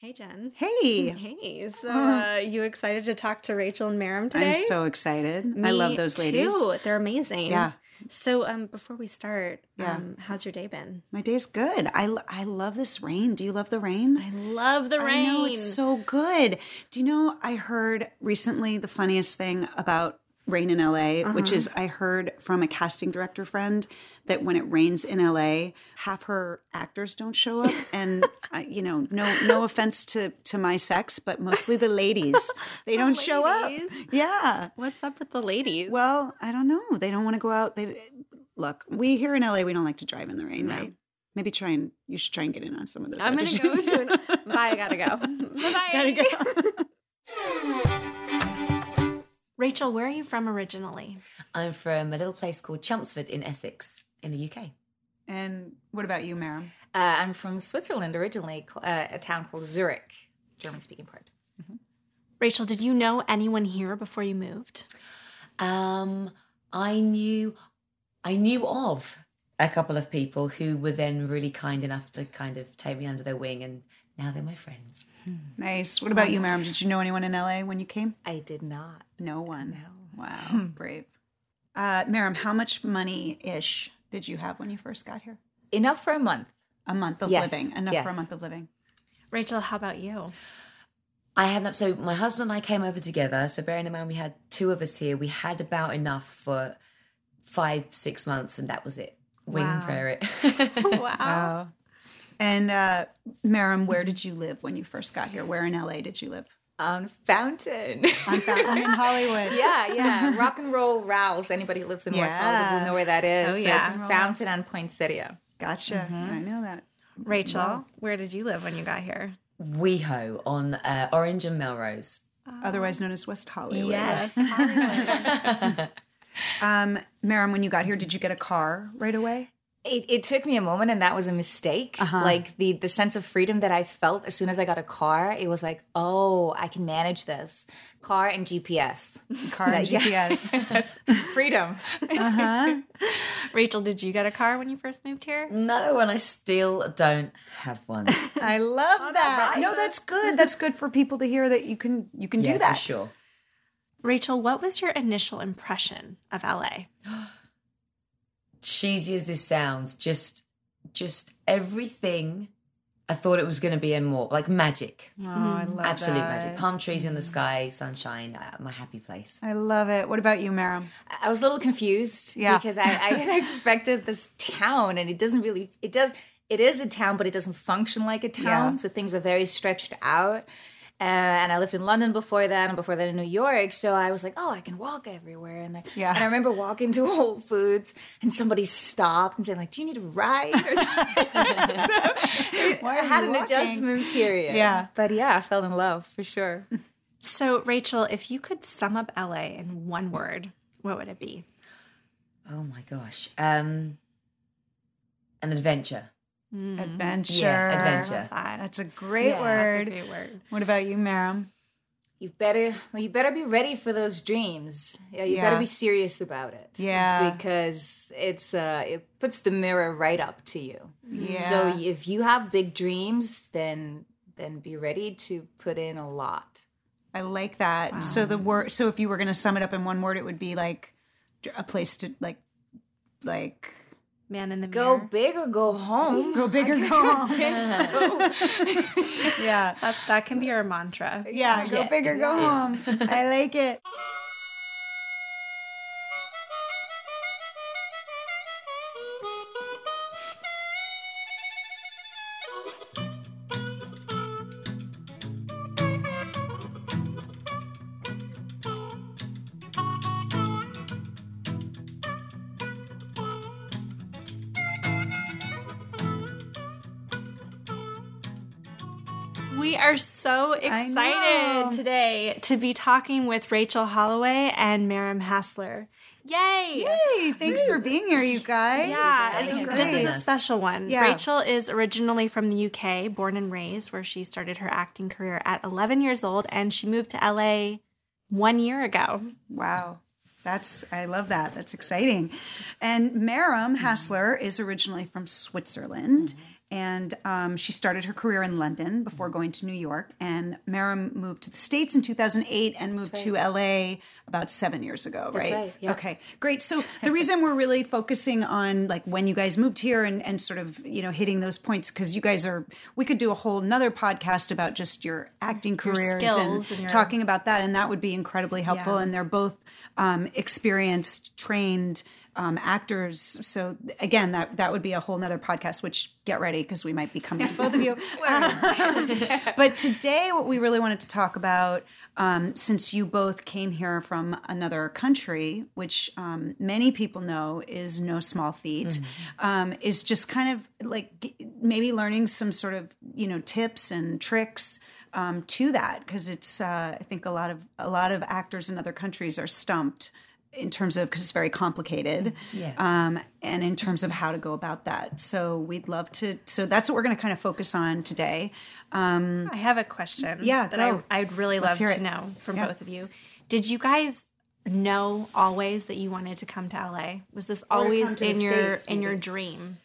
Hey, Jen. Hey. Hey. So, uh, you excited to talk to Rachel and Maram today? I'm so excited. I love those ladies. Too. They're amazing. Yeah. So, um, before we start, Yeah. um, how's your day been? My day's good. I, I love this rain. Do you love the rain? I love the rain. I know it's so good. Do you know I heard recently the funniest thing about rain in LA, which is I heard from a casting director friend that when it rains in LA, half her actors don't show up, and uh, you know, no no offense to to my sex, but mostly the ladies they don't show up. Yeah. What's up with the ladies? Well, I don't know. They don't want to go out. They look. We here in LA, we don't like to drive in the rain, No. right? Maybe try and you should try and get in on some of those. I'm gonna go auditions. to an. Bye. I gotta go. Bye. Gotta go. Rachel, where are you from originally? I'm from a little place called Chelmsford in Essex, in the UK. and what about you, Maram? Uh, I'm from Switzerland originally, uh, a town called Zurich, German speaking part. Rachel, did you know anyone here before you moved? Um, I knew, I knew of a couple of people who were then really kind enough to kind of take me under their wing, and now they're my friends. Nice. What about you, Maram? Did you know anyone in LA when you came? I did not. No one. No. Wow. Brave. Uh, Maram, how much money ish did you have when you first got here? Enough for a month. A month of Yes. living. Enough for a month of living. Rachel, how about you? I had enough. So my husband and I came over together. So bearing in mind we had two of us here, we had about enough for five, six months, and that was it. Wing Wow. and prayer it. Wow. And uh, Maram, where did you live when you first got here? Where in LA did you live? On Fountain. On Fountain in Hollywood. yeah, yeah. Rock and Roll Ralphs. Anybody who lives in West Hollywood will know where that is. Oh, So yeah. it's Fountain on Poinsettia. Gotcha. I know that. Rachel, where did you live when you got here? WeHo on uh, Orange and Melrose. Otherwise known as West Hollywood. Yes. Um, Maram, when you got here, did you get a car right away? It, it took me a moment, and that was a mistake. Like the the sense of freedom that I felt as soon as I got a car, it was like, oh, I can manage this. Car and GPS, Car and GPS. freedom. Uh-huh. Rachel, did you get a car when you first moved here? No, and I still don't have one. I love that. No, that's good. That's good for people to hear that you can you can yeah, do that. for sure. Rachel, what was your initial impression of LA? cheesy as this sounds, just just everything I thought it was going to be and more like magic. Oh, I love it. Absolute that. magic. Palm trees in the sky, sunshine, uh, my happy place. I love it. What about you, Maram? I was a little confused Yeah. because I, I expected this town and it doesn't really it does it is a town but it doesn't function like a town Yeah. so things are very stretched out uh, and I lived in London before that and before that in New York so I was like oh I can walk everywhere and like Yeah. and I remember walking to Whole Foods and somebody stopped and said, like do you need a ride or something Why I had an walking? adjustment period Yeah. but yeah I fell in love for sure So, Rachel, if you could sum up LA in one word, what would it be? Oh my gosh. Um an adventure. Adventure. Yeah, adventure. That's a great Yeah, word. That's a great word. What about you, Maram? You better well, you better be ready for those dreams. Yeah, you Yeah. better be serious about it. Yeah. Because it's uh it puts the mirror right up to you. Yeah. So if you have big dreams, then then be ready to put in a lot. I like that. So the word. So if you were going to sum it up in one word, it would be like a place to like, like Man in the Go mirror. big or go home. go big or go home. yeah. That, that can be our mantra. Yeah, go Yeah, big or go home. I like it. We are so excited today to be talking with Rachel Holloway and Miriam Hassler. Yay! Yay! thanks for being here, you guys. Yeah, Thank and you for this is a special one. Yeah. Rachel is originally from the UK, born and raised, where she started her acting career at 11 years old, and she moved to LA one year ago. Wow. That's I love that. That's exciting. And Maram Hassler is originally from Switzerland mm-hmm. And um, she started her career in London before going to New York. And Mara moved to the States in 2008 and moved to LA about seven years ago, right? right, yeah. Okay, great. So the reason we're really focusing on like when you guys moved here and, and sort of, you know, hitting those points, because you guys are, we could do a whole nother podcast about just your acting careers skills and, and your- talking about that. And that would be incredibly helpful. Yeah. And they're both um, experienced, trained um, actors. So again, that that would be a whole nother podcast. Which get ready because we might be coming to both of you. but today, what we really wanted to talk about, um, since you both came here from another country, which um, many people know is no small feat, um, is just kind of like maybe learning some sort of you know tips and tricks um, to that because it's uh, I think a lot of a lot of actors in other countries are stumped in terms of because it's very complicated Yeah. um, and in terms of how to go about that so we'd love to so that's what we're going to kind of focus on today um, I have a question. Yeah, that go. I, I'd really Let's love to it. know from Yeah. both of you. Did you guys know always that you wanted to come to LA? Was this always come to the in your States, in your dream?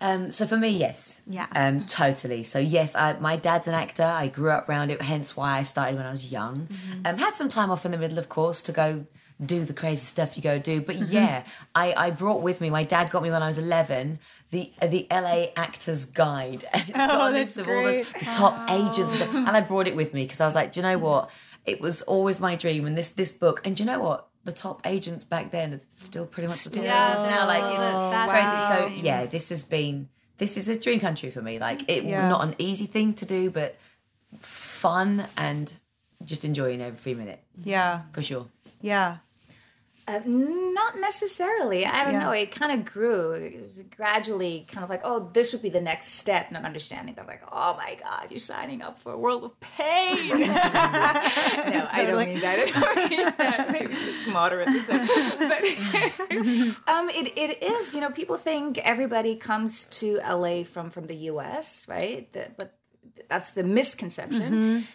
Um, so for me, yes. Yeah. Um, totally. So yes, I, my dad's an actor. I grew up around it, hence why I started when I was young. Um, had some time off in the middle, of course, to go do the crazy stuff you go do. But yeah, I, I brought with me. My dad got me when I was eleven the uh, the LA Actors Guide, and it's got a list of all the, the top agents, stuff. and I brought it with me because I was like, do you know what? It was always my dream, and this this book, and do you know what? The top agents back then are still pretty much the top Yes. agents now. Like it's That's crazy. So yeah, this has been this is a dream country for me. Like it Yeah. not an easy thing to do, but fun and just enjoying every minute yeah for sure. yeah Uh, not necessarily. I don't Yeah. know. It kind of grew. It was gradually kind of like, oh, this would be the next step. Not understanding that, like, oh my God, you're signing up for a world of pain. no, I don't mean that. I don't mean that. Maybe just moderate. But um, it, it is, you know, people think everybody comes to LA from, from the US, right? The- but that's the misconception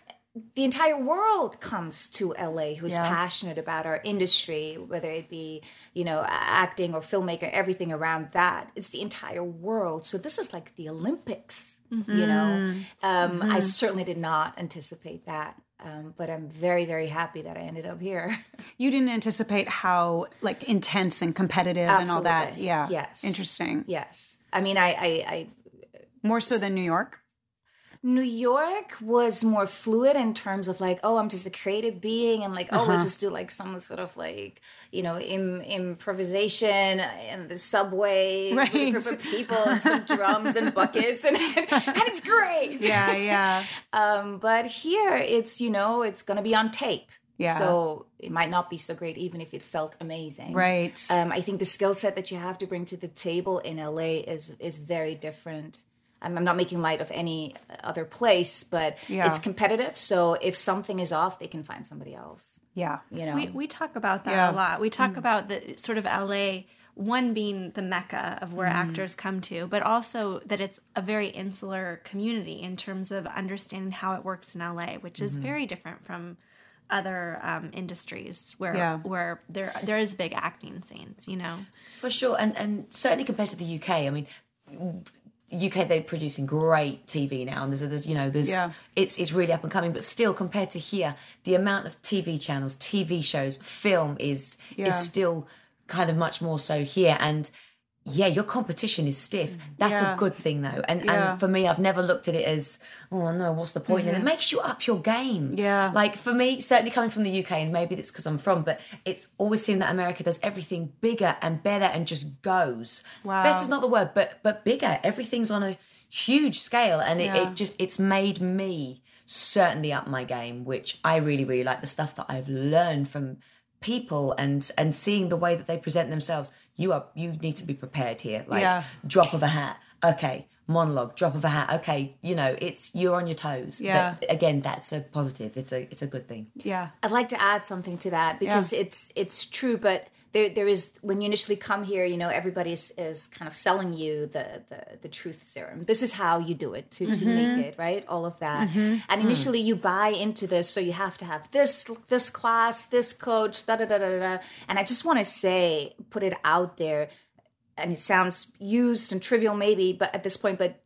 the entire world comes to LA who's Yeah. passionate about our industry, whether it be, you know, acting or filmmaker, everything around that. It's the entire world. So this is like the Olympics, you know. Um, I certainly did not anticipate that. Um, but I'm very, very happy that I ended up here. you didn't anticipate how like intense and competitive and all that yeah Yes. interesting yes. I mean, I, I, I more so than new york New York was more fluid in terms of like, oh, I'm just a creative being, and like, oh, Uh-huh. let's just do like some sort of like, you know, Im- improvisation in the subway with a Right. group of people and some drums and buckets, and and it's great. yeah yeah Um, but here, it's you know, it's gonna be on tape. Yeah. So it might not be so great, even if it felt amazing. right Um, I think the skill set that you have to bring to the table in LA is is very different. I'm, I'm not making light of any other place, but Yeah. it's competitive. So if something is off, they can find somebody else. yeah You know, We we talk about that Yeah. a lot. We talk mm. about the sort of LA one being the mecca of where mm. actors come to, but also that it's a very insular community in terms of understanding how it works in LA, which is mm-hmm. very different from other um, industries where Yeah. where there there is big acting scenes, you know. For sure, and and certainly compared to the UK, I mean, UK they're producing great TV now, and there's, there's you know there's Yeah. it's it's really up and coming, but still compared to here, the amount of TV channels, TV shows, film is Yeah. is still kind of much more so here, and yeah, your competition is stiff. That's Yeah. a good thing though, and Yeah. and for me, I've never looked at it as oh no, what's the point? And it makes you up your game. Mm-hmm. Yeah. like for me, certainly coming from the UK, and maybe that's because I'm from, but it's always seemed that America does everything bigger and better and just goes. Wow. Better's not the word, but but bigger. Everything's on a huge scale, and it, Yeah. it just it's made me certainly up my game, which I really really like. The stuff that I've learned from people and and seeing the way that they present themselves. You are you need to be prepared here. Like Yeah. drop of a hat, okay. Monologue, drop of a hat, okay. You know, it's you're on your toes. Yeah. But again, that's a positive. It's a it's a good thing. yeah I'd like to add something to that because it's it's true, but there there is when you initially come here, you know, everybody is, is kind of selling you the, the the truth serum. This is how you do it to, to make mm-hmm. it right, all of that. Mm-hmm. And mm. initially, you buy into this, so you have to have this this class, this coach, da da da da da. da. And I just want to say, put it out there and it sounds used and trivial maybe but at this point but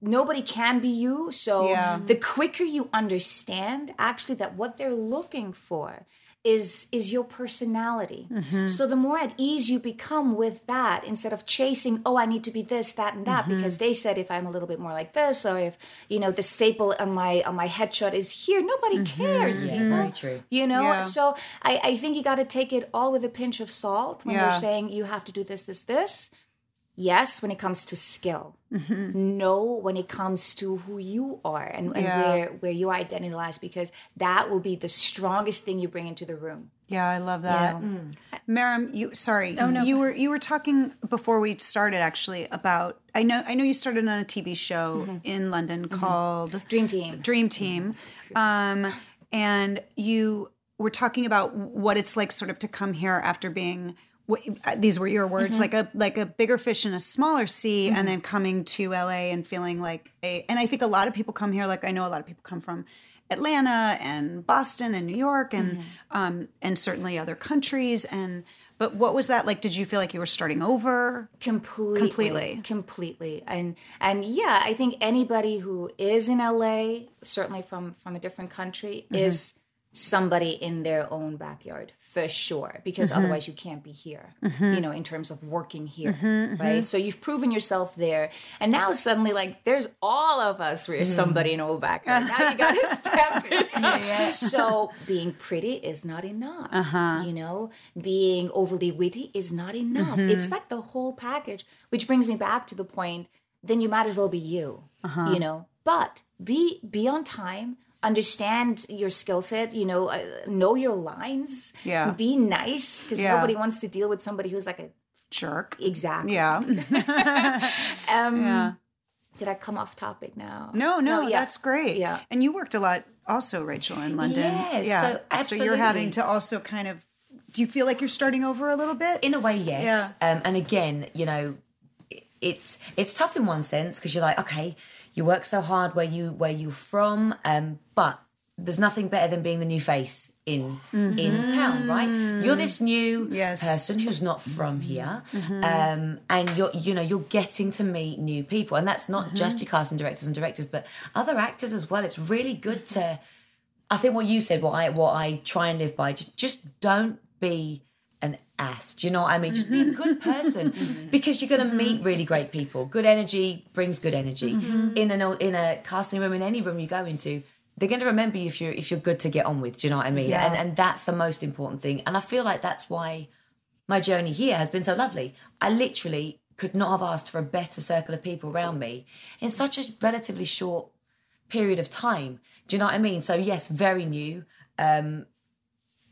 nobody can be you. So Yeah. the quicker you understand actually that what they're looking for is is your personality. Mm-hmm. So the more at ease you become with that, instead of chasing, oh, I need to be this, that, and that, because mm-hmm. they said if I'm a little bit more like this, or if you know the staple on my on my headshot is here, nobody mm-hmm. cares. Yeah, people. very true. You know, Yeah. so I, I think you got to take it all with a pinch of salt when Yeah. they're saying you have to do this, this, this. Yes, when it comes to skill. Mm-hmm. No, when it comes to who you are and, and Yeah. where where your identity lies, because that will be the strongest thing you bring into the room. Yeah, I love that. know? Mm. Maram, you sorry, oh, you were you were talking before we started actually about I know I know you started on a TV show mm-hmm. in London mm-hmm. called Dream team. Dream Team, um, and you were talking about what it's like, sort of, to come here after being. What, these were your words, like a like a bigger fish in a smaller sea, and then coming to LA and feeling like a. And I think a lot of people come here. Like I know a lot of people come from Atlanta and Boston and New York and um, and certainly other countries. And but what was that like? Did you feel like you were starting over? completely Completely. completely and and yeah i think anybody who is in la certainly from from a different country Mm-hmm. is somebody in their own backyard for sure because Mm-hmm. otherwise you can't be here you know in terms of working here Mm-hmm, right so you've proven yourself there and now suddenly like there's all of us Mm-hmm. we're somebody in old backyard now you gotta step it so being pretty is not enough Uh-huh. you know being overly witty is not enough Mm-hmm. it's like the whole package which brings me back to the point then you might as well be you Uh-huh. you know but be be on time understand your skill set you know uh, know your lines Yeah. be nice because Yeah. nobody wants to deal with somebody who's like a Jerk. exactly Yeah. um Yeah. did i come off topic now No, no, yeah. that's great. Yeah. And you worked a lot also, Rachel, in London. Yes, so So you're having to also kind of do you feel like you're starting over a little bit? in a way yes Yeah. um, and again you know it's it's tough in one sense because you're like okay you work so hard where you where you're from um, but there's nothing better than being the new face in in town right you're this new Mm-hmm. Yes. Mm-hmm. person who's not from here um, and you're you know you're getting to meet new people and that's not Mm-hmm. just your casting directors and directors but other actors as well it's really good to I think what you said, what I what I try and live by, just just don't be an ass. Do you know what I mean? Just be a good person mm-hmm. because you're going to mm-hmm. meet really great people. Good energy brings good energy. Mm-hmm. In an in a casting room, in any room you go into, they're going to remember you if you're if you're good to get on with. Do you know what I mean? Yeah. And and that's the most important thing. And I feel like that's why my journey here has been so lovely. I literally could not have asked for a better circle of people around me in such a relatively short period of time. Do you know what I mean? So yes, very new. Um,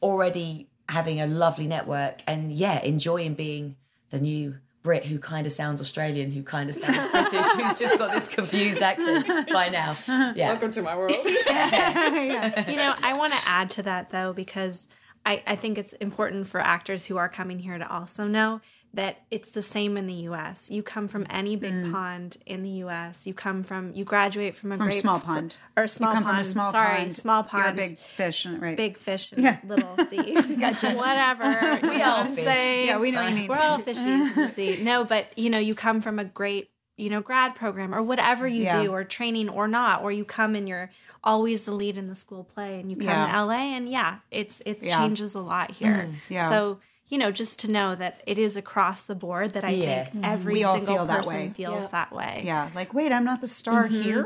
already having a lovely network, and yeah, enjoying being the new Brit who kind of sounds Australian, who kind of sounds British, who's just got this confused accent by now. Yeah, welcome to my world. You know, I want to add to that though, because I, I think it's important for actors who are coming here to also know that it's the same in the US. You come from any big mm. pond in the US. You come from, you graduate from a From great small pond. or small you come pond. from a small Sorry, pond. small You're a pond. big fish, right? Big fish Yeah. little sea. gotcha. Whatever. We all fish. saying? Yeah, we know what you mean. We're all fishies in the sea. No, but you know, you come from a great, you know, grad program or whatever you Yeah. do, or training or not, or you come and you're always the lead in the school play, and you come Yeah. to LA, and yeah, it's it Yeah. changes a lot here. Mm. yeah. So you know, just to know that it is across the board that I Yeah. think mm-hmm. every We all single feel that person way. feels Yeah. that way. yeah, like wait, I'm not the star mm-hmm. here.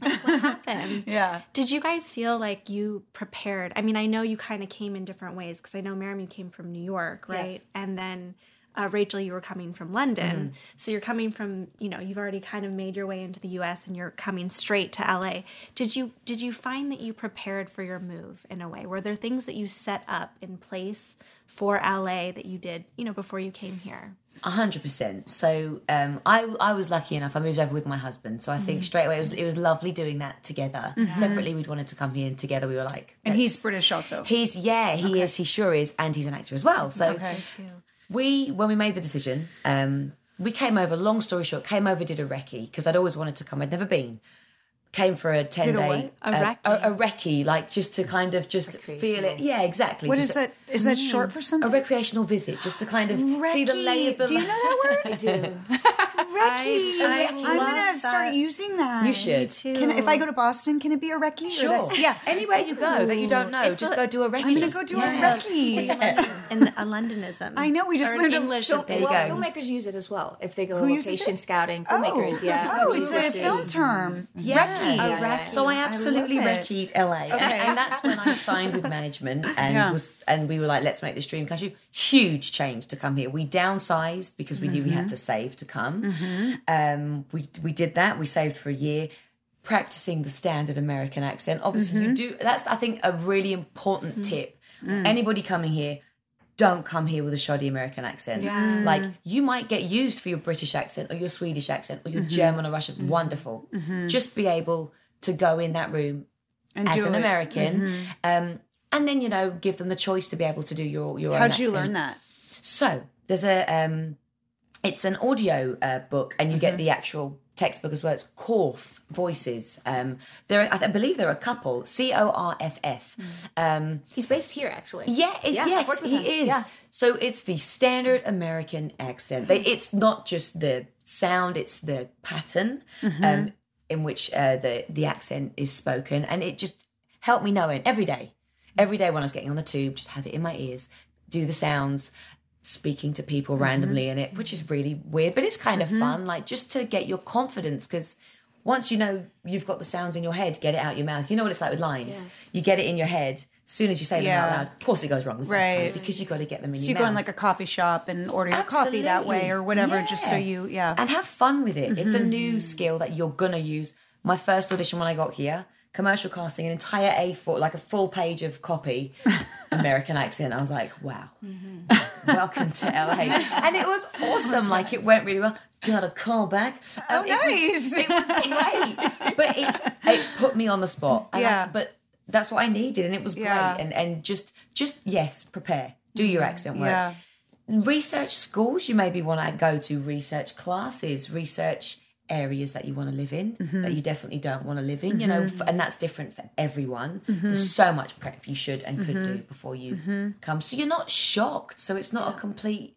What happened? Yeah. Did you guys feel like you prepared? I mean, I know you kind of came in different ways because I know Miriam, you came from New York, right? Yes. And then uh, Rachel, you were coming from London. So you're coming from, you know, you've already kind of made your way into the U.S. and you're coming straight to L.A. Did you did you find that you prepared for your move in a way? Were there things that you set up in place for L.A. that you did, you know, before you came here? A hundred percent. So um, I I was lucky enough. I moved over with my husband, so I think straight away it was it was lovely doing that together. Separately, we'd wanted to come here, and together we were like, And he's British also. He's yeah, he is. He sure is, and he's an actor as well. So Okay. We, when we made the decision, um, we came over. Long story short, came over, did a recce because I'd always wanted to come. I'd never been. Came for a ten a day what? A uh, recce? a, a recce, like just to kind of just feel it. Yeah, exactly. What just is that? Is that short for something? A recreational visit, just to kind of see the lay of the Do you know that word? I do Recce. I I'm love gonna start that. using that. You should. Can if I go to Boston, can it be a recce? Or Sure. that's- Yeah. Anywhere you go that you don't know, It's just a- go do a recce. I'm gonna go do Yeah. a recce. and a Londonism. I know, we just Or learned a- English. Film, There you well, go. filmmakers use it as well if they go Who uses location scouting. Filmmakers, yeah. Oh, do it's a recce. film term. Yeah. Recce. A Yeah, yeah, So I absolutely love it. recce'd LA, and, and that's when I signed with management, and was and we were like, let's make this dream come true. Huge change to come here. We downsized because we knew we Mm-hmm. had to save to come. Um, we we did that. We saved for a year. Practicing the standard American accent. Obviously, Mm-hmm. you do. That's I think a really important tip. Mm. Anybody coming here, don't come here with a shoddy American accent. Yeah. Like you might get used for your British accent or your Swedish accent or your Mm-hmm. German or Russian. Wonderful. Just be able to go in that room And as an. American, um, and then you know give them the choice to be able to do your your. How'd own you accent. learn that? So there's a um, it's an audio uh, book, and you get the actual textbook as well. It's Corff Voices. Um, there, are, I th- believe there are a couple. C O R F F. Um, He's based here, actually. yeah, it's, Yeah, yes, he him. is. Yeah. So it's the standard American accent. They, it's not just the sound; it's the pattern um, in which uh, the the accent is spoken, and it just helped me know it every day. Every day when I was getting on the tube, just have it in my ears, do the sounds, speaking to people randomly in it, which is really weird, but it's kind of fun. Like just to get your confidence because. Once you know you've got the sounds in your head, get it out your mouth. You know what it's like with lines. Yes. You get it in your head. As soon as you say them out loud, of course it goes wrong the first Right. time because you got to get them in So you go in like a coffee shop and order your coffee that way or whatever, just so you, yeah. and have fun with it. It's a Mm-hmm. new skill that you're gonna use. My first audition when I got here, commercial casting, an entire A4, like a full page of copy, American accent. I was like, wow, Mm-hmm. welcome to LA, and it was awesome. Like it went really well. Got a call back. Oh, Um, it was- nice. It was, great, but it, it put me on the spot. And I- Yeah. but that's what I needed, and it was great. Yeah. And and just just yes, prepare. Do your accent work yeah. research schools you maybe want to go to research classes research areas that you want to live in Mm-hmm. that you definitely don't want to live in you know f- and that's different for everyone Mm-hmm. there's so much prep you should and could do before you Mm-hmm. come so you're not shocked so it's not a complete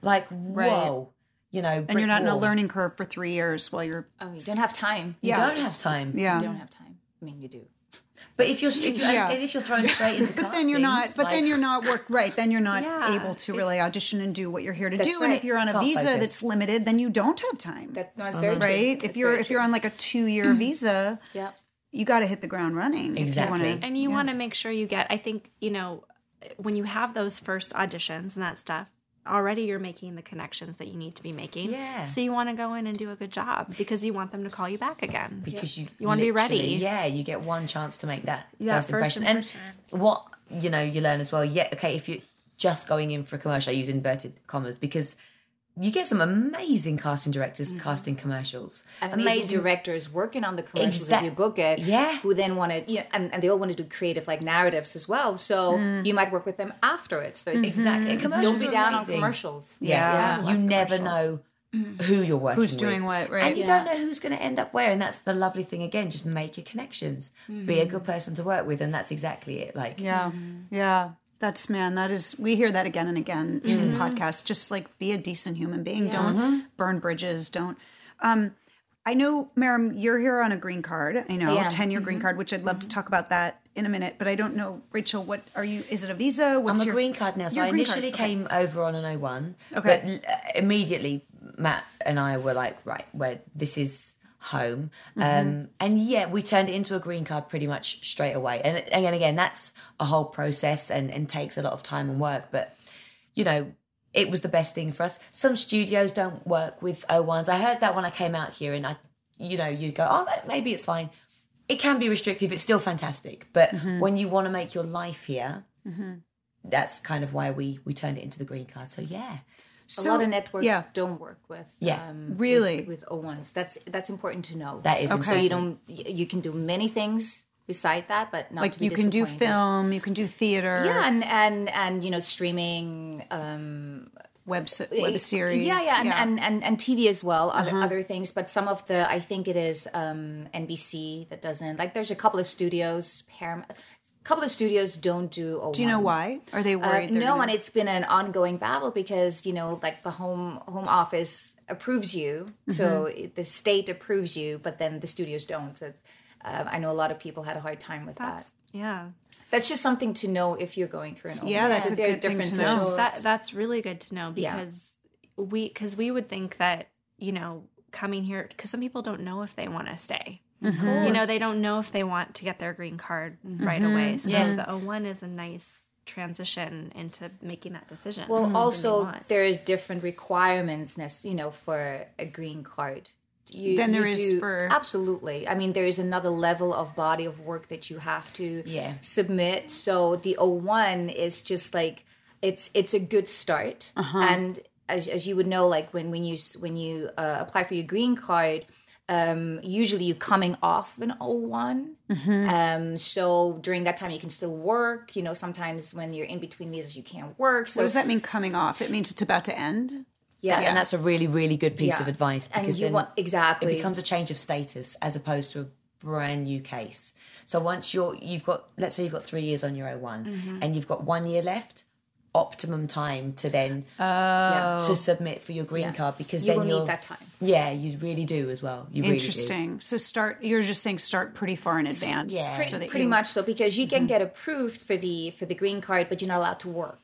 like whoa you know And you're not in a learning curve for three years while you're, Oh, you don't have time. you Yeah. don't have time yeah. You don't have time. I mean, you do. But if you're if you're, Yeah. and if you're thrown straight into But then you're not. castings, But then you're not work right. Then you're not Yeah. able to really audition and do what you're here to That's do. And if you're on a Can't visa focus. that's limited, then you don't have time. That no, it's very true. right? If That's you're if true. you're on like a two year hmm. visa, yeah. you got to hit the ground running. Exactly. If you wanna, and you want to make sure you get i think you know when you have those first auditions and that stuff already you're making the connections that you need to be making Yeah. so you want to go in and do a good job because you want them to call you back again because you You wanna be ready. Yeah, you get one chance to make that Yeah, first, first impression. impression. And what you know, you learn as well. Yeah, okay, if you're just going in for a commercial, I use inverted commas because you get some amazing casting directors Mm-hmm. casting commercials. amazing, directors working on the commercials Exact- if you book it. Yeah. Who then want to, you know, and, and they all want to do creative like narratives as well. So mm. you might work with them after it. So it's, mm-hmm. Exactly. And commercials don't be are down on commercials. Yeah, Yeah. you never know mm. who you're working with. Who's with. doing what, right? And you Yeah. don't know who's going to end up where. And that's the lovely thing again. Just make your connections. Be a mm-hmm. good person to work with. And that's exactly it. Like, Yeah. Mm-hmm. Yeah. That's man, that is we hear that again and again in podcasts. Just like be a decent human being. Don't burn bridges. Don't um I know, Maram, you're here on a green card. I know, am. 10 year green card, which I'd love to talk about that in a minute. But I don't know, Rachel, what are you? Is it a visa? What's I'm a your green card now. So I green card, initially okay. came over on an O1. Okay. But uh, immediately, Matt and I were like, right, where this is home. Mm-hmm. Um, and yeah, we turned it into a green card pretty much straight away. And again, again, that's a whole process and, and takes a lot of time and work. But, you know, it was the best thing for us. Some studios don't work with O1s. I heard that when I came out here and I, you know, you go, oh, maybe it's fine. It can be restrictive. It's still fantastic. But Mm-hmm. when you want to make your life here, that's kind of why we we turned it into the green card. So yeah, a lot of networks yeah. don't work with Yeah. um, Really? with, with O1s. That's that's important to know. that is Okay. so you don't you can do many things beside that, but not like to be you can do film, you can do theater, Yeah, and and and you know streaming. um web web series. Yeah, yeah, and, And, and and TV as well, other Uh-huh. other things. But some of the, I think it is um, NBC that doesn't. Like, there's a couple of studios, Paramount. Couple of studios don't do. O1. Do you know why? Are they Uh, worried? they're no, gonna- and it's been an ongoing battle because you know, like the home home office approves you, so Mm-hmm. it- the state approves you, but then the studios don't. So uh, I know a lot of people had a hard time with That's, that. yeah. That's just something to know if you're going through an. Yeah, O1. that's So a there are good thing to know. That, that's really good to know Yeah. because we because we would think that you know coming here because some people don't know if they want to stay. Mm-hmm. You know, they don't know if they want to get their green card right away. So Yeah. the O1 is a nice transition into making that decision. Well, Something they also there is different requirements, you know, for a green card. You, Than there you is do- for- absolutely. I mean, there is another level of body of work that you have to Yeah. submit. So the O1 is just like it's it's a good start, Uh-huh. and as as you would know, like when when you when you uh, apply for your green card. Um, usually you coming off an O1. Mm-hmm. Um, so during that time you can still work. You know, sometimes when you're in between these, you can't work. So What does that mean? Coming off? It means it's about to end. yeah, And that's a really, really good piece Yeah. of advice and because you then want exactly it becomes a change of status as opposed to a brand new case. So once you're, you've got, let's say you've got three years on your O1 Mm-hmm. and you've got one year left, optimum time to then yeah. to submit for your green card because Oh. you then you're, need that time. yeah, you really do as well. You really do. Interesting. So start. You're just saying start pretty far in advance. Yeah. So that Pretty you, much so because you Mm-hmm. can get approved for the for the green card, but you're not allowed to work.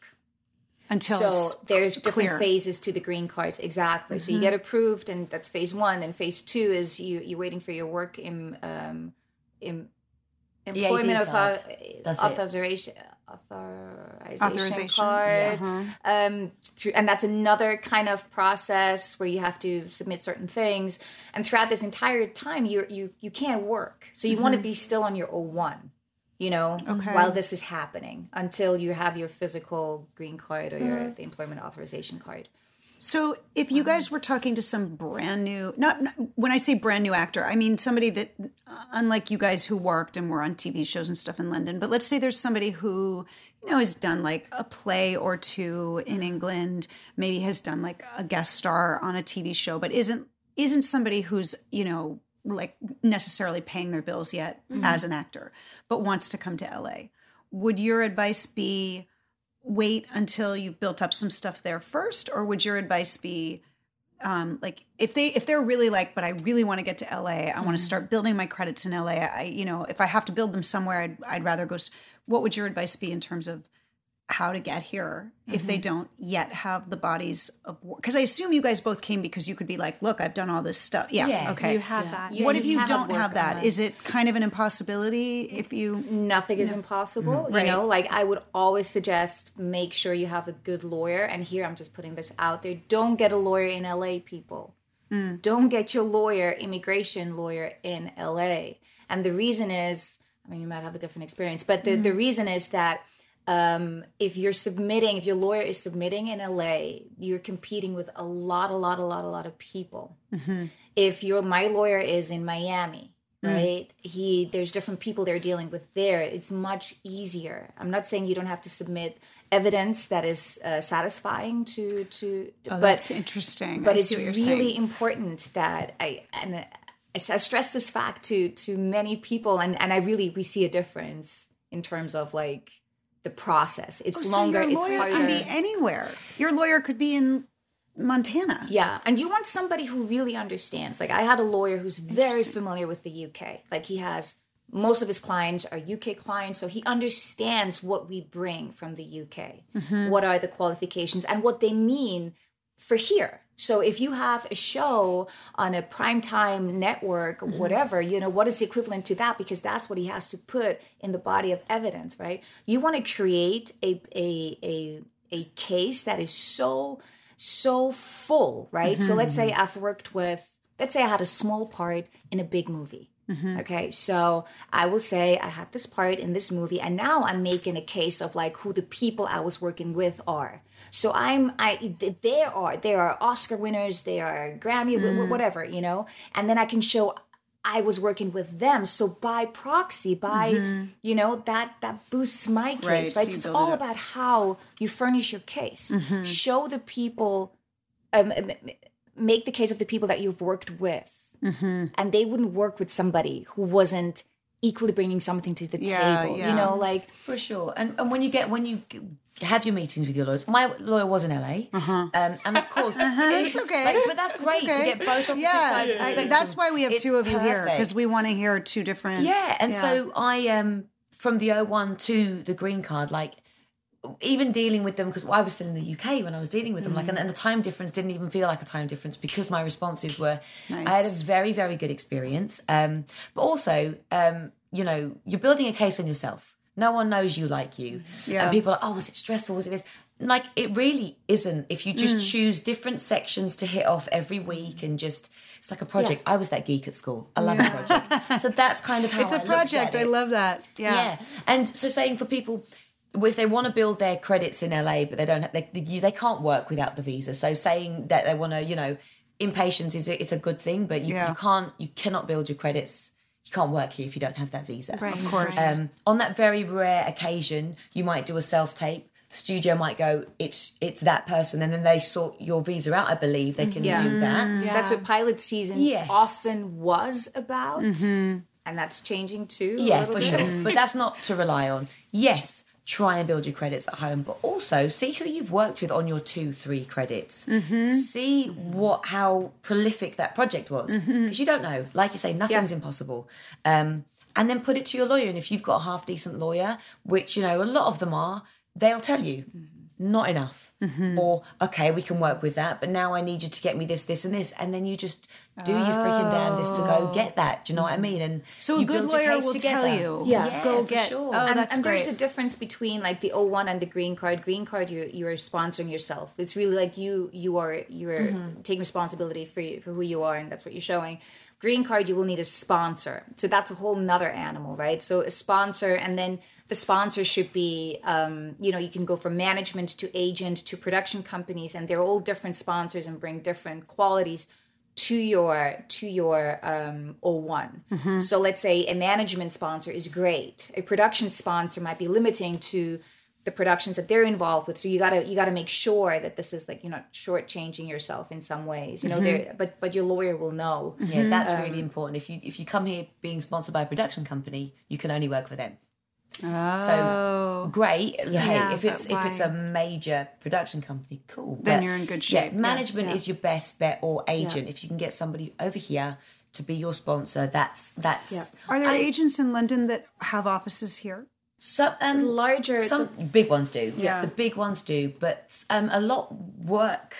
until so it's there's different clear. Mm-hmm. phases to the green cards exactly. So you get approved, and that's phase one. And phase two is you you're waiting for your work in um in employment card. author- That's it. authorization authorization, Authorization, card. uh-huh. Um, through, and that's another kind of process where you have to submit certain things. And throughout this entire time, you you you can't work. So you want to be still on your O1 you know, Mm-hmm. Okay. while this is happening until you have your physical green card or Mm-hmm. your the employment authorization card. So, if you guys were talking to some brand new, not, not when I say brand new actor, I mean somebody that, uh, unlike you guys who worked and were on TV shows and stuff in London, but let's say there's somebody who, you know, has done like a play or two in England, maybe has done like a guest star on a TV show, but isn't isn't somebody who's you know like necessarily paying their bills yet as an actor, but wants to come to LA. Would your advice be? Wait until you've built up some stuff there first or would your advice be um like if they if they're really like but i really want to get to la i want to start building my credits in la i you know if i have to build them somewhere i'd, I'd rather go s- what would your advice be in terms of how to get here if they don't yet have the bodies of work because i assume you guys both came because you could be like look i've done all this stuff yeah, Yeah, okay you have that. You- what and if you have don't have that? Is it kind of an impossibility if you Nothing is impossible, Right. you know. Like I would always suggest make sure you have a good lawyer. And here I'm just putting this out there: don't get a lawyer in LA, people. Mm. Don't get your lawyer, immigration lawyer in LA. And the reason is, I mean, you might have a different experience, but the, the mm. reason is that um, if you're submitting, if your lawyer is submitting in LA, you're competing with a lot, a lot, a lot, a lot of people. If your my lawyer is in Miami, right? He there's different people they're dealing with there. It's much easier. I'm not saying you don't have to submit evidence that is uh, satisfying to to, oh, but that's interesting but I it's see what you're really saying. important that I and I, I stress this fact to to many people, and and I really we see a difference in terms of like the process. It's Oh, longer. So your it's lawyer harder. can be anywhere. Your lawyer could be in Montana. Yeah, and you want somebody who really understands. Like I had a lawyer who's very familiar with the UK. Like he has most of his clients are UK clients, so he understands what we bring from the UK. Mm-hmm. What are the qualifications and what they mean for here. So if you have a show on a primetime network, mm-hmm. whatever, you know, what is the equivalent to that? Because that's what he has to put in the body of evidence, right? You want to create a a a a case that is so so full, right? So let's say mm-hmm. I've worked with, let's say I had a small part in a big movie. Mm-hmm. Okay, so I will say I had this part in this movie, and now I'm making a case of like who the people I was working with are. So I'm, I, they are, they are Oscar winners, they are Grammy, wh- whatever, you know, and then I can show I was working with them. So by proxy, by you know that that boosts my case, Right, right? so it's all it about how you furnish your case. Show the people, um, make the case of the people that you've worked with, and they wouldn't work with somebody who wasn't equally bringing something to the Yeah, table. yeah. You know, like For sure. And and when you get when you have your meetings with your lawyers, my lawyer was in LA, um, and of course, It's okay. like, but that's great okay. to get both opposite yeah, sides. Of the I- that's why we have It's two of you here because we want to hear two different. Yeah, and Yeah. so I um from the O1 to the green card, like even dealing with them because I was still in the UK when I was dealing with them, like and, and the time difference didn't even feel like a time difference because my responses were. I had a very very good experience, um, but also um, you know you're building a case on yourself. No one knows you like you, Yeah. and people are oh was it stressful? Was it this? Like it really isn't. If you just Mm. choose different sections to hit off every week and just. It's like a project. I was that geek at school. I love a project. So that's kind of how It's I a at project. I it. love that. Yeah. Yeah. And so saying for people, if they want to build their credits in LA, but they don't, have, they, they they can't work without the visa. So saying that they want to, you know, impatience is a, it's a good thing, but you, Yeah. you can't, you cannot build your credits. You can't work here if you don't have that visa. Right. Of course. Um, on that very rare occasion, you might do a self tape. Studio might go, it's it's that person, and then they sort your visa out. I believe they can Yeah. do that. Mm-hmm. that's what pilot season Yes. often was about. Mm-hmm. And that's changing too. Yeah, for bit. sure. but that's not to rely on. Yes, try and build your credits at home, but also see who you've worked with on your two, three credits. Mm-hmm. See what how prolific that project was mm-hmm. because you don't know. Like you say, nothing's impossible. Um, and then put it to your lawyer. And if you've got a half decent lawyer, which you know a lot of them are, they'll tell you mm-hmm. not enough. Or okay, we can work with that, but now I need you to get me this, this, and this, and then you just do your freaking damnedest to go get that. Do you know what I mean? And So a you good build your lawyer case will together. tell you. Yeah. Go get. sure. Oh, and, that's and great. there's a difference between like the O1 and the green card. Green card, you you are sponsoring yourself. It's really like you you are you are Mm-hmm. taking responsibility for you, for who you are, and that's what you're showing. Green card, you will need a sponsor. So that's a whole nother animal, right? So a sponsor, and then the sponsor should be, um, you know, you can go from management to agent to production companies, and they're all different sponsors and bring different qualities to your to your um, O1. Mm-hmm. So let's say a management sponsor is great. A production sponsor might be limiting to the productions that they're involved with. So you gotta you gotta make sure that this is like you're not shortchanging yourself in some ways. You know, there mm-hmm. but but your lawyer will know. Yeah, that's um, really important. If you if you come here being sponsored by a production company, you can only work for them. So great. Hey, if it's if it's a major production company, cool. Then But, you're in good shape. Yeah, management yeah. is your best bet or agent. If you can get somebody over here to be your sponsor, that's that's Are there I- agents in London that have offices here? some um, Larger some big ones do. Yeah. the big ones do, but um, a lot work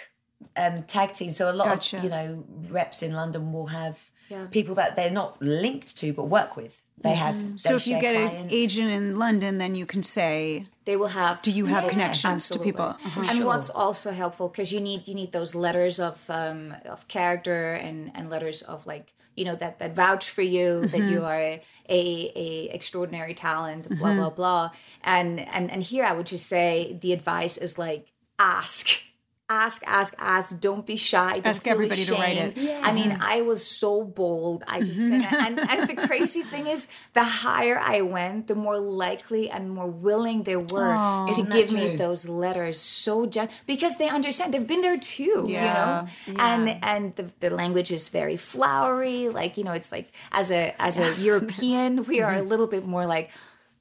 um, tag team. So a lot Gotcha. of you know reps in London will have Yeah. people that they're not linked to but work with. They have Mm-hmm. So they if you get an agent in London, then you can say, they will have "Do you have Yeah, connections absolutely. to people?" Uh-huh. and sure. what's also helpful because you need you need those letters of um, of character and and letters of like you know that that vouch for you that you are a, a extraordinary talent blah blah blah and and and here I would just say the advice is like ask ask ask ask. Don't be shy. Don't Ask feel everybody to write ashamed. it. I mean I was so bold. I just mm-hmm. said and and the crazy thing is the higher I went the more likely and more willing they were to give me true? those letters. So gen- because they understand. They've been there too Yeah, you know? And and the, the language is very flowery. Like you know it's like as a as a european we are a little bit more like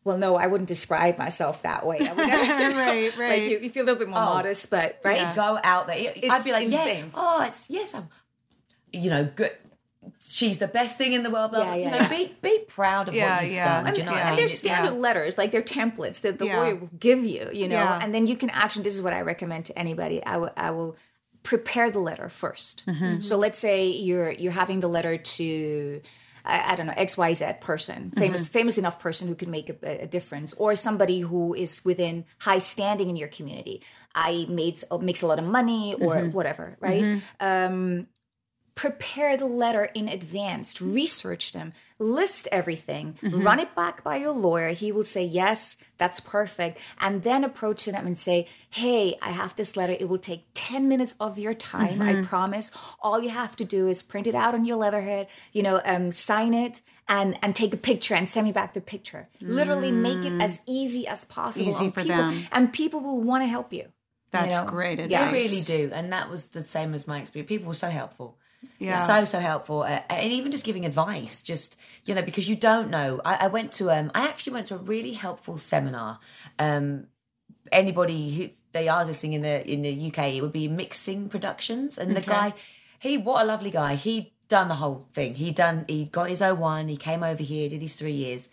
well no i wouldn't describe myself that way I would never, Right, like right. you, you feel a little bit more modest but right right? Go out there. I'd be like, insane. yeah, oh, it's yes, I'm, you know, good. She's the best thing in the world. Blah, Yeah, blah. yeah, you know, yeah. be be proud of Yeah, what you've yeah. done. Do you know And- what I and mean? they're It's- standard letters like they're templates that the Yeah. lawyer will give you you know Yeah. and then you can actually this is what i recommend to anybody i will i will prepare the letter 1st Mm-hmm. so let's say you're you're having the letter to I, I don't know xyz person famous Mm-hmm. famous enough person who can make a, a difference or somebody who is within high standing in your community i made makes a lot of money or Mm-hmm. whatever right um prepare the letter in advance, research them, list everything, mm-hmm. run it back by your lawyer. He will say, Yes, that's perfect. And then approach them and say, Hey, I have this letter. It will take 10 minutes of your time. I mm-hmm. promise. All you have to do is print it out on your letterhead, you know, um, sign it. And, and take a picture and send me back the picture. Literally make it as mm. easy as possible. Easy on for people, them. And people will want to help you. That's know? great Yeah. advice. They really do, and that was the same as my experience. People were so helpful. Yeah. so so helpful, uh, and even just giving advice, just you know, because you don't know. I, I went to um, I actually went to a really helpful seminar. Um, anybody who they are listening in the in the UK, it would be mixing productions, and the guy, he what a lovely guy. He done the whole thing. He done he got his O1, he came over here, did his three years.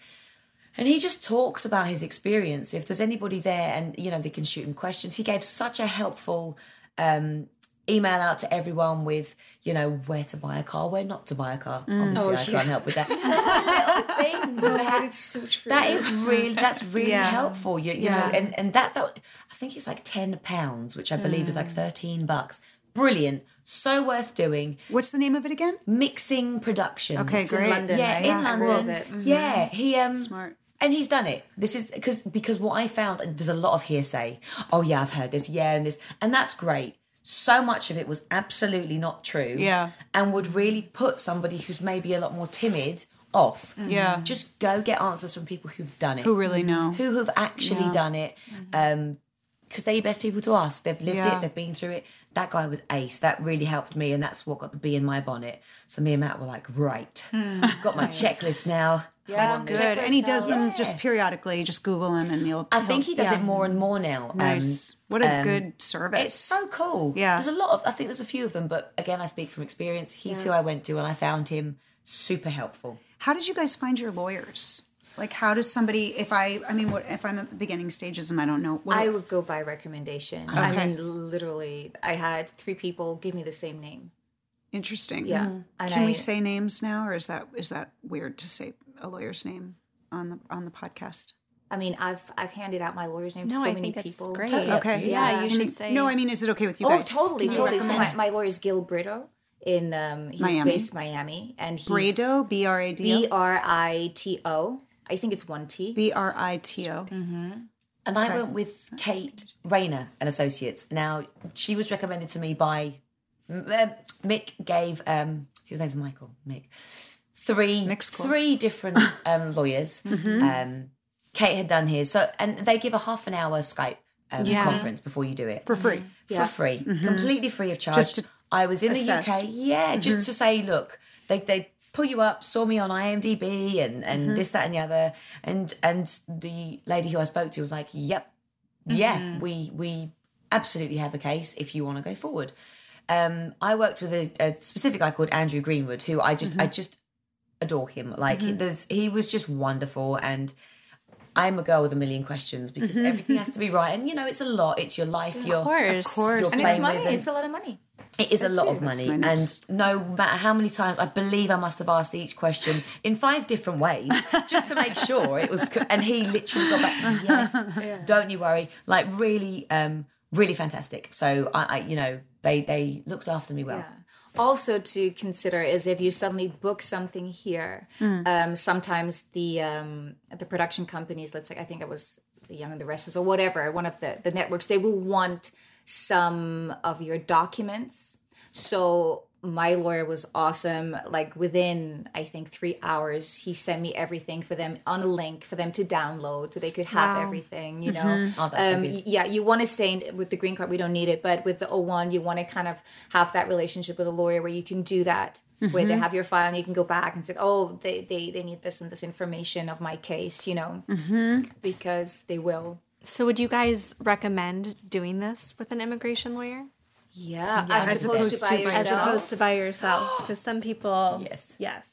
And he just talks about his experience. If there's anybody there and you know they can shoot him questions, he gave such a helpful um, email out to everyone with you know where to buy a car, where not to buy a car. Obviously, Oh, I can't help with that. Just little things. that, it's so true. that is really that's really Yeah. helpful. You, you Yeah. know, and and that, that I think it's like ten pounds, which I believe is like thirteen bucks. Brilliant, so worth doing. What's the name of it again? Mixing Productions. Okay, It's in great. London, Yeah, right? in I London. love it. Mhm. Yeah, he um Smart. and he's done it. This is because because what I found and there's a lot of hearsay. Oh yeah, I've heard this. Yeah, and this and that's great. So much of it was absolutely not true. Yeah. and would really put somebody who's maybe a lot more timid off. Mm-hmm. Yeah. just go get answers from people who've done it, Who really mm-hmm. know? who have actually done it. Mm-hmm. Um, because they're your best people to ask. They've lived Yeah. it. They've been through it. That guy was ace. That really helped me, and that's what got the bee in my bonnet. So me and Matt were like, right, got my checklist now. Yeah, That's Good. And he does them just periodically. Just Google him and you'll. I think he does yeah. it more and more now. Um, Nice. what a um, good service. It's so cool. Yeah. There's a lot of, I think there's a few of them, but again, I speak from experience. He's who I went to, and I found him super helpful. How did you guys find your lawyers? Like, how does somebody? If I, I mean, what if I'm at the beginning stages and I don't know? What, I would go by recommendation. I mean, literally, I had three people give me the same name. interesting. Yeah. And Can I, we say names now, or is that is that weird to say a lawyer's name on the on the podcast? I mean, I've I've handed out my lawyer's name to so I many think it's people. great. Totally up to Okay. you. Yeah, you should say. No, I mean, is it okay with you Oh, guys? totally, Can totally. So my, my lawyer is Gil Brito in um, he's Miami? based Miami, and he's Brado, B R A D B O, R I T O. I think it's one T. B R I T O. And I went with Kate Rayner and Associates. Now, she was recommended to me by uh, Mick. Gave um, his name's Michael. Mick. Three, three different um, lawyers. Um, Kate had done his, so and they give a half an hour Skype um, Yeah. conference before you do it for free. for free, completely free of charge. Just to I was in assess. the UK, yeah, just to say, look, they they pull you up, saw me on IMDb, and and mm-hmm. this, that, and the other, and and the lady who I spoke to was like, yep, yeah, mm-hmm. we we absolutely have a case if you want to go forward. Um, I worked with a, a specific guy called Andrew Greenwood, who I just I mm-hmm. just adore him. Like there's he was just wonderful and. I'm a girl with a million questions because everything has to be right, and you know it's a lot. It's your life. Your Of course. Of course. And it's money. and- It's a lot of money. It is a lot of money, and no matter how many times I believe I must have asked each question in five different ways just to make sure it was. co- And he literally got back, yes, don't you worry. Like really, um, really fantastic. So I, I, you know, they they looked after me well. Yeah. Also to consider is if you suddenly book something here, um, sometimes the um, the production companies, let's say I think it was the Young and the Restless or whatever, one of the the networks, they will want some of your documents. So my lawyer was awesome. Like within I think three hours, he sent me everything for them on a link for them to download, so they could have Wow. everything. You know, mm-hmm. Oh, that's so um, good. y- yeah, you want to stay in, with the green card. We don't need it, but with the O1, you want to kind of have that relationship with a lawyer where you can do that, where they mm-hmm. have your file and you can go back and say, oh, they they, they need this and this information of my case, you know, mm-hmm. because they will. So, would you guys recommend doing this with an immigration lawyer? Yeah, As as opposed opposed to by to as yourself. opposed to by yourself? Because some people, Yes. yes,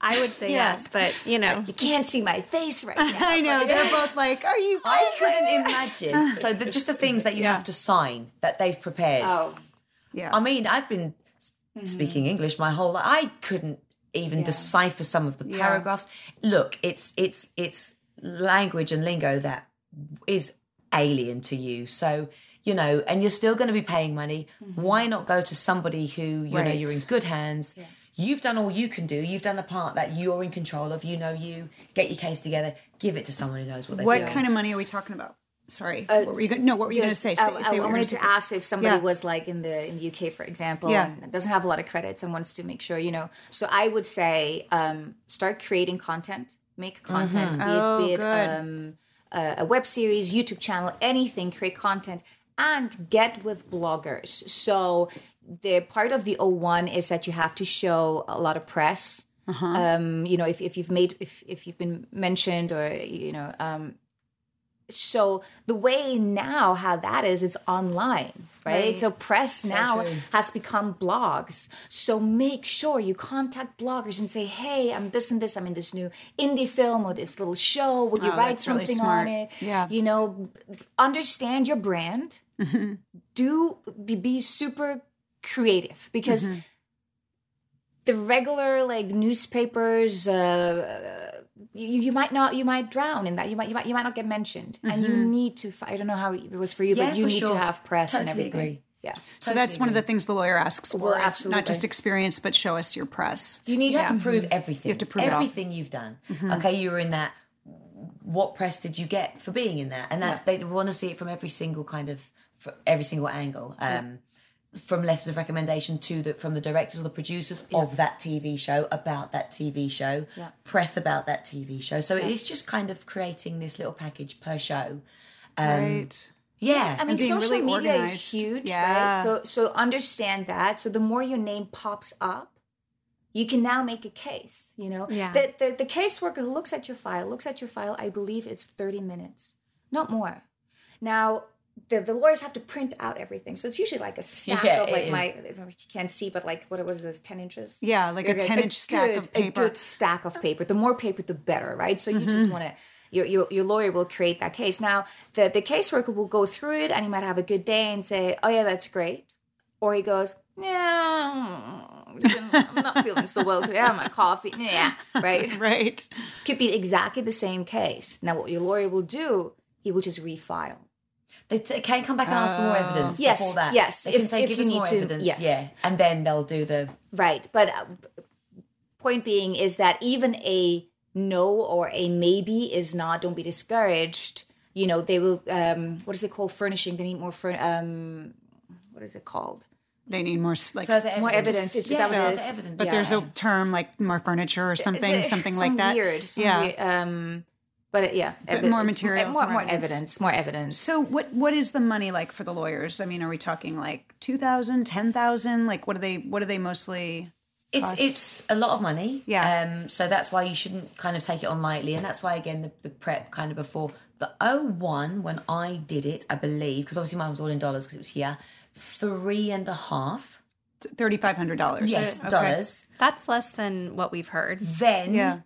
I would say Yeah. yes, but you know, You can't see my face right now. I know they're both like, "Are you?" I couldn't imagine. So the, just the things that you Yeah. have to sign that they've prepared. Oh, Yeah. I mean, I've been s- mm-hmm. speaking English my whole life. I couldn't even decipher some of the paragraphs. Look, it's it's it's language and lingo that is alien to you. So you know, and you're still going to be paying money. Why not go to somebody who you know you're in good hands? You've done all you can do. You've done the part that you're in control of. You know, you get your case together. Give it to someone who knows what they're what doing. kind of money are we talking about? Sorry. what were you going? No, what were you going to say? Say, I, say I- I wanted gonna say. ask if somebody Yeah. was like in the in the UK, for example, Yeah. and doesn't have a lot of credits and wants to make sure you know. So I would say um, start creating content, make content, be Oh, it, be it good. um, a, a web series, YouTube channel, anything. Create content and get with bloggers. So the part of the O1 is that you have to show a lot of press. Um, you know, if, if you've made if if you've been mentioned or you know, um, so the way now how that is it's online right, Right. so press now true. has become blogs. So make sure you contact bloggers and say hey i'm this and this i'm in this new indie film or this little show. Will you Oh, write that's really something on it? Yeah. you know understand your brand. Do be, be super creative because the regular like newspapers uh, you, you might not you might drown in that you might you might you might not get mentioned and you mm-hmm. need to i don't know how it was for you Yeah, but you need sure. to have press and everything agree. yeah So that's one of the things the lawyer asks for. Well, is not just experience, but show us your press. You need to prove mm-hmm. everything. You have to prove everything you've done. Mm-hmm. Okay, you were in that. What press did you get for being in that? And that's they want to see it from every single kind of, every single angle. Um, From letters of recommendation to the from the directors or the producers of that TV show about that TV show, Yeah. press about that TV show. So it's just kind of creating this little package per show. Um, right. Yeah, I mean, social really media organized. is huge, Yeah. right? So, so understand that. So, the more your name pops up, you can now make a case. You know, Yeah. The the, the caseworker who looks at your file looks at your file. I believe it's thirty minutes, not more. Now, the, the lawyers have to print out everything, so it's usually like a stack Yeah, of like my you can't see, but like what it was this ten inches? Yeah, like a Okay, 10-inch stack good- of paper. A good stack of paper. The more paper, the better, right? So you just Mm-hmm. want to. Your, your, your lawyer will create that case. Now, the, the caseworker will go through it and he might have a good day and say, Oh, yeah, that's great. Or he goes, Yeah, I'm not feeling so well today. I have my coffee. Yeah, right? Right. Could be exactly the same case. Now, what your lawyer will do, he will just refile. They t- can come back and ask for more evidence Yes, before that. yes, they can if- say if give you us need more to, evidence. yes. Yeah, and then they'll do the Right. But uh, point being is that even a no or a maybe is not, don't be discouraged. You know, they will, um, what is it called? Furnishing. They need more, fur- um, what is it called? They need more s- like further More evidence. Is Yeah, that what it further is? evidence. But yeah. there's a term like more furniture or something, It's, something some like that. Weird. some yeah. weird, um, but uh, yeah, But evi- more it's- materials, more, more more evidence. evidence, more evidence. So what what is the money like for the lawyers? I mean, are we talking like 2000, 10,000? Like what are they what are they mostly It's cost? it's a lot of money. Yeah. Um. So that's why you shouldn't kind of take it on lightly, and that's why again the, the prep kind of before the O1 when I did it, I believe because obviously mine was all in dollars because it was here, three and a half $3500? yes Okay. dollars. That's less than what we've heard. Then Yeah.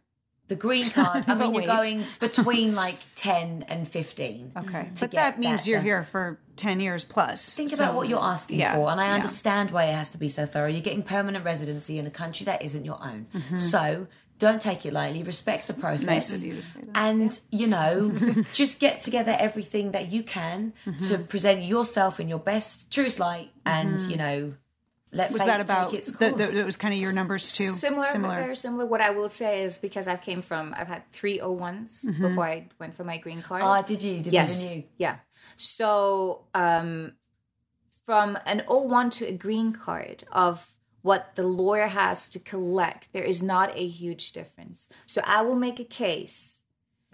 The green card. I mean, you're going between like ten and fifteen. Okay. to But that means that you're done. here for 10 years plus. Think So- about what you're asking yeah, for, and I yeah. understand why it has to be so thorough. You're getting permanent residency in a country that isn't your own, Mm-hmm. so don't take it lightly. Respect the process. nice of you to say that. And you know, just get together everything that you can Mm-hmm. to present yourself in your best, truest light, and you know, let Mm-hmm. Was that about take its the, the, it was kind of your numbers too? similar, similar very similar. What I will say is because I've came from, I've had three O1s before I went for my green card. oh did you? Did yes never knew. yeah so um from an o1 to a green card of what the lawyer has to collect there is not a huge difference so i will make a case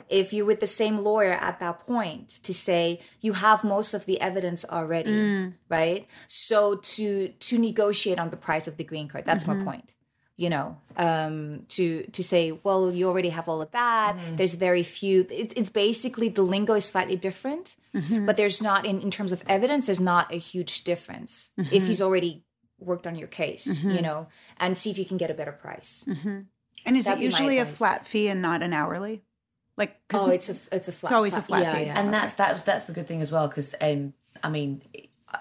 if you're with the same lawyer at that point to say you have most of the evidence already mm. right? So to to negotiate on the price of the green card that's my mm-hmm. point you know um to to say well you already have all of that. Mm-hmm. There's very few it, it's basically the lingo is slightly different mm-hmm. but there's not in, in terms of evidence there's not a huge difference if he's already worked on your case you know and see if you can get a better price. And is That'd it usually a flat fee and not an hourly? Like, cause oh it's a it's a flat It's always a flat fee. yeah. and that's that's that's the good thing as well because um i mean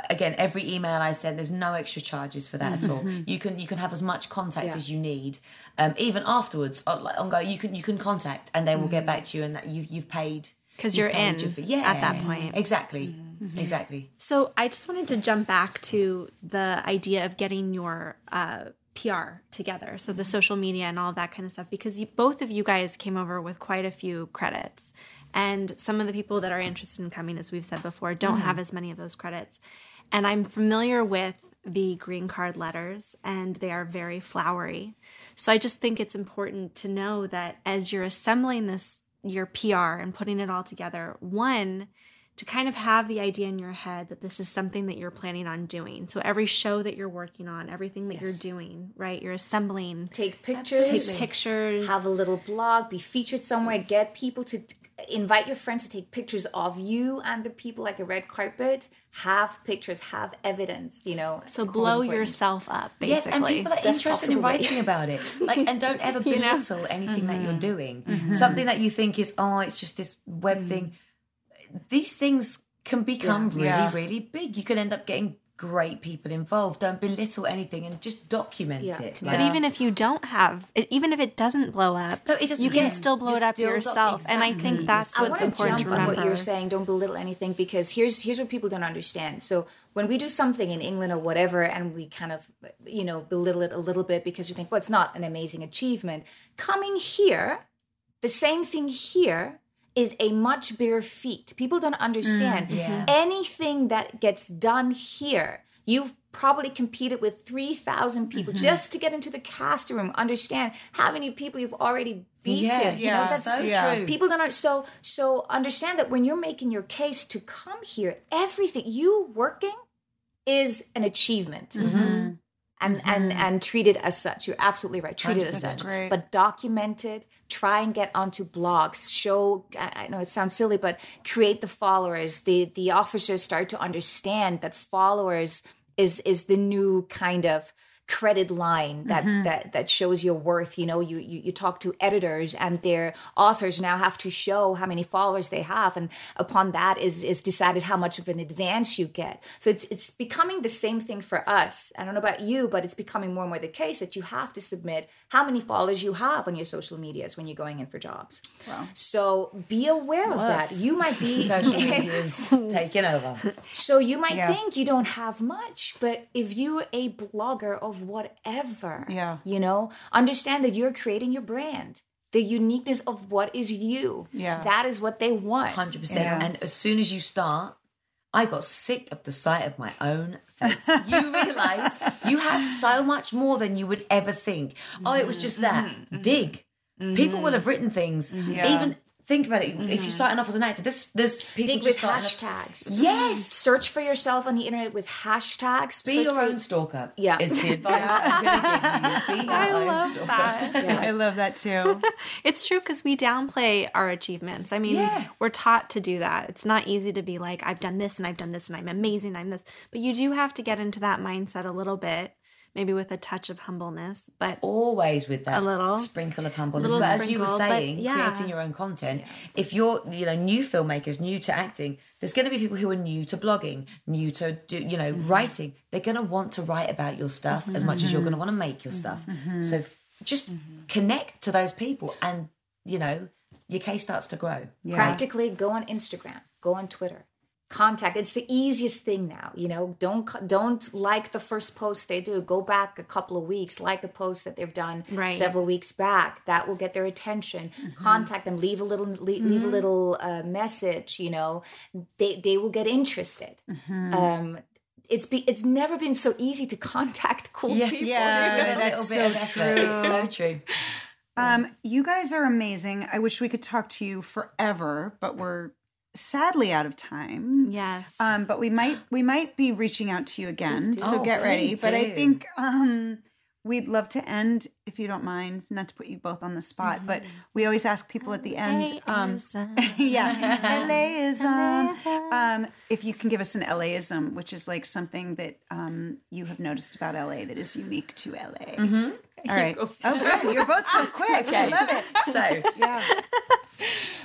again every email i send there's no extra charges for that at all you can you can have as much contact Yeah. as you need um even afterwards on, like, ongoing you can you can contact and they will get back to you and that you've you've paid 'Cause you've you're paid in your fee. yeah at that point. exactly exactly So I just wanted to jump back to the idea of getting your uh, PR together, so the mm-hmm. social media and all of that kind of stuff, because you, both of you guys came over with quite a few credits, and some of the people that are interested in coming, as we've said before, don't mm-hmm. have as many of those credits, and I'm familiar with the green card letters and they are very flowery. So I just think it's important to know that as you're assembling this your PR and putting it all together, one to kind of have the idea in your head that this is something that you're planning on doing. So every show that you're working on, everything that you're doing, right? You're assembling. Take pictures. Take pictures. Have a little blog. Be featured somewhere. Get people to invite your friends to take pictures of you and the people like a red carpet have pictures have evidence you know so blow yourself up basically Yes, and people are Best interested in writing about it. Like, and don't ever belittle anything that you're mm-hmm. doing. Mm-hmm. Something that you think is, oh, it's just this web mm-hmm. thing. These things can become really, Yeah. really big. You can end up getting great people involved. Don't belittle anything and just document Yeah. it. But even if you don't have, even if it doesn't blow up, No, it doesn't- you can yeah. still blow You're it up still doc- yourself. And I think that's You're I what's important jump to remember. what you're saying. Don't belittle anything because here's here's what people don't understand. So when we do something in England or whatever, and we kind of you know belittle it a little bit because we think, well, it's not an amazing achievement. Coming here, the same thing here is a much bigger feat. People don't understand yeah. anything that gets done here. You've probably competed with 3,000 people just to get into the casting room. Understand how many people you've already beaten. Yeah, you know, yeah, that's so yeah. true. people don't so so understand that when you're making your case to come here everything you working is an achievement Mm-hmm. And and mm-hmm. and treat it as such. You're absolutely right. Treat it as such. great. but document it. Try and get onto blogs. Show I I know it sounds silly but create the followers. The the officers start to understand that followers is is the new kind of credit line that Mm-hmm. that that shows your worth. You know you, you you talk to editors and their authors now have to show how many followers they have and upon that is is decided how much of an advance you get. So it's it's becoming the same thing for us. I don't know about you but it's becoming more and more the case that you have to submit how many followers you have on your social medias when you're going in for jobs so be aware of that you might be social media is taking over. so you might Yeah. think you don't have much, but if you're a blogger of whatever, Yeah. you know, understand that you're creating your brand. The uniqueness of what is you. Yeah. That is what they want. Hundred percent. Yeah. And as soon as you start, I got sick of the sight of my own face. You realize you have so much more than you would ever think. Oh, it was just that. Mm-hmm. Dig. People will have written things. Yeah. Even think about it. If you're starting off as an actor, this there's people Dig just Mm-hmm. with starting off- hashtags. Yes. Search for yourself on the internet with hashtags. Be Search your for- own stalker. Yeah. Is the advice I'm give you. Be your I own love stalker. that. I love that too. It's true because we downplay our achievements. I mean, Yeah. we're taught to do that. It's not easy to be like, I've done this and I've done this and I'm amazing, I'm this. But you do have to get into that mindset a little bit, maybe with a touch of humbleness. But always with that A little. sprinkle of humbleness. But as you were saying, yeah. creating your own content. If you're, you know, new filmmakers, new to acting, there's going to be people who are new to blogging, new to do, you know, Mm-hmm. writing. They're going to want to write about your stuff as much as you're going to want to make your stuff. Mm-hmm. So f- just connect to those people, and you know, your case starts to grow. practically go on instagram go on twitter contact. It's the easiest thing now you know? Don't don't like the first post they do. Go back a couple of weeks like a post that they've done Right. several weeks back. That will get their attention. Contact them. Leave a little leave, leave a little uh, message you know? They they will get interested. Um it's be, it's never been so easy to contact cool people Yeah, Just a that's so true. So true. Um, you guys are amazing. I wish we could talk to you forever, but we're sadly out of time. yes. Um, but we might we might be reaching out to you again. So Oh, get ready. But I think um we'd love to end, if you don't mind, not to put you both on the spot, but we always ask people at the end. Um, yeah, LAism. Um, if you can give us an LAism, which is like something that um, you have noticed about LA that is unique to LA. Mm-hmm. All right. Oh, good. You're both so quick. I love it. So Yeah.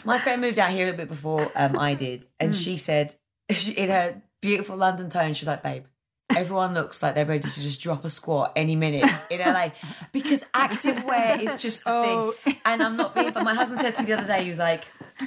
My friend moved out here a little bit before um, I did, and she said, she, in her beautiful London tone, she was like, "Babe, everyone looks like they're ready to just drop a squat any minute in LA because active wear is just the Oh. thing." And I'm not being, but my husband said to me the other day, he was like,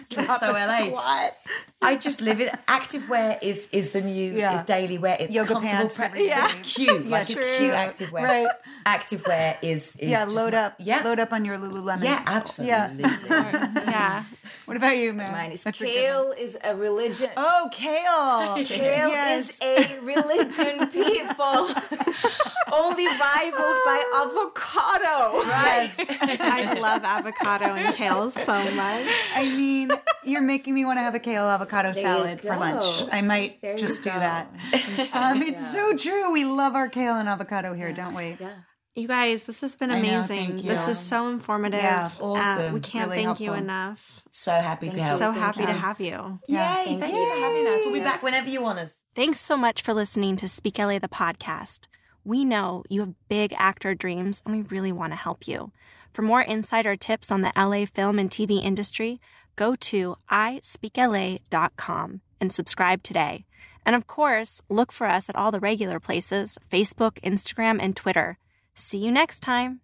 "Drop so LA." Squat. I just live it. Active wear is is the new Yeah. Uh, daily wear. It's Yoga comfortable. pants, pre- yeah. It's cute. like true. it's cute active wear. Right. Active wear is, is Yeah, load my- up. Yeah. Load up on your Lululemon. Yeah, absolutely. yeah. What about you, man? Mine is That's a kale is a religion Oh, kale. Kale Yes. is a religion, people. Only rivaled by avocado. Yes. I love avocado and kale so much. I mean, you're making me want to have a kale avocado you salad for lunch. I might There just do that. Um, it's so true. We love our kale and avocado here, don't we? Yeah. You guys, this has been I know, amazing. This is so informative. Yeah, Uh, awesome. we can't Really thank you enough. So happy to help. So happy to have you. Yeah, Yay, thank thank, you. you for having us. We'll be Yes. back whenever you want us. Thanks so much for listening to Speak LA the podcast. We know you have big actor dreams and we really want to help you. For more insider tips on the LA film and TV industry, go to ispeakla.com and subscribe today. And of course, look for us at all the regular places Facebook, Instagram, and Twitter. See you next time.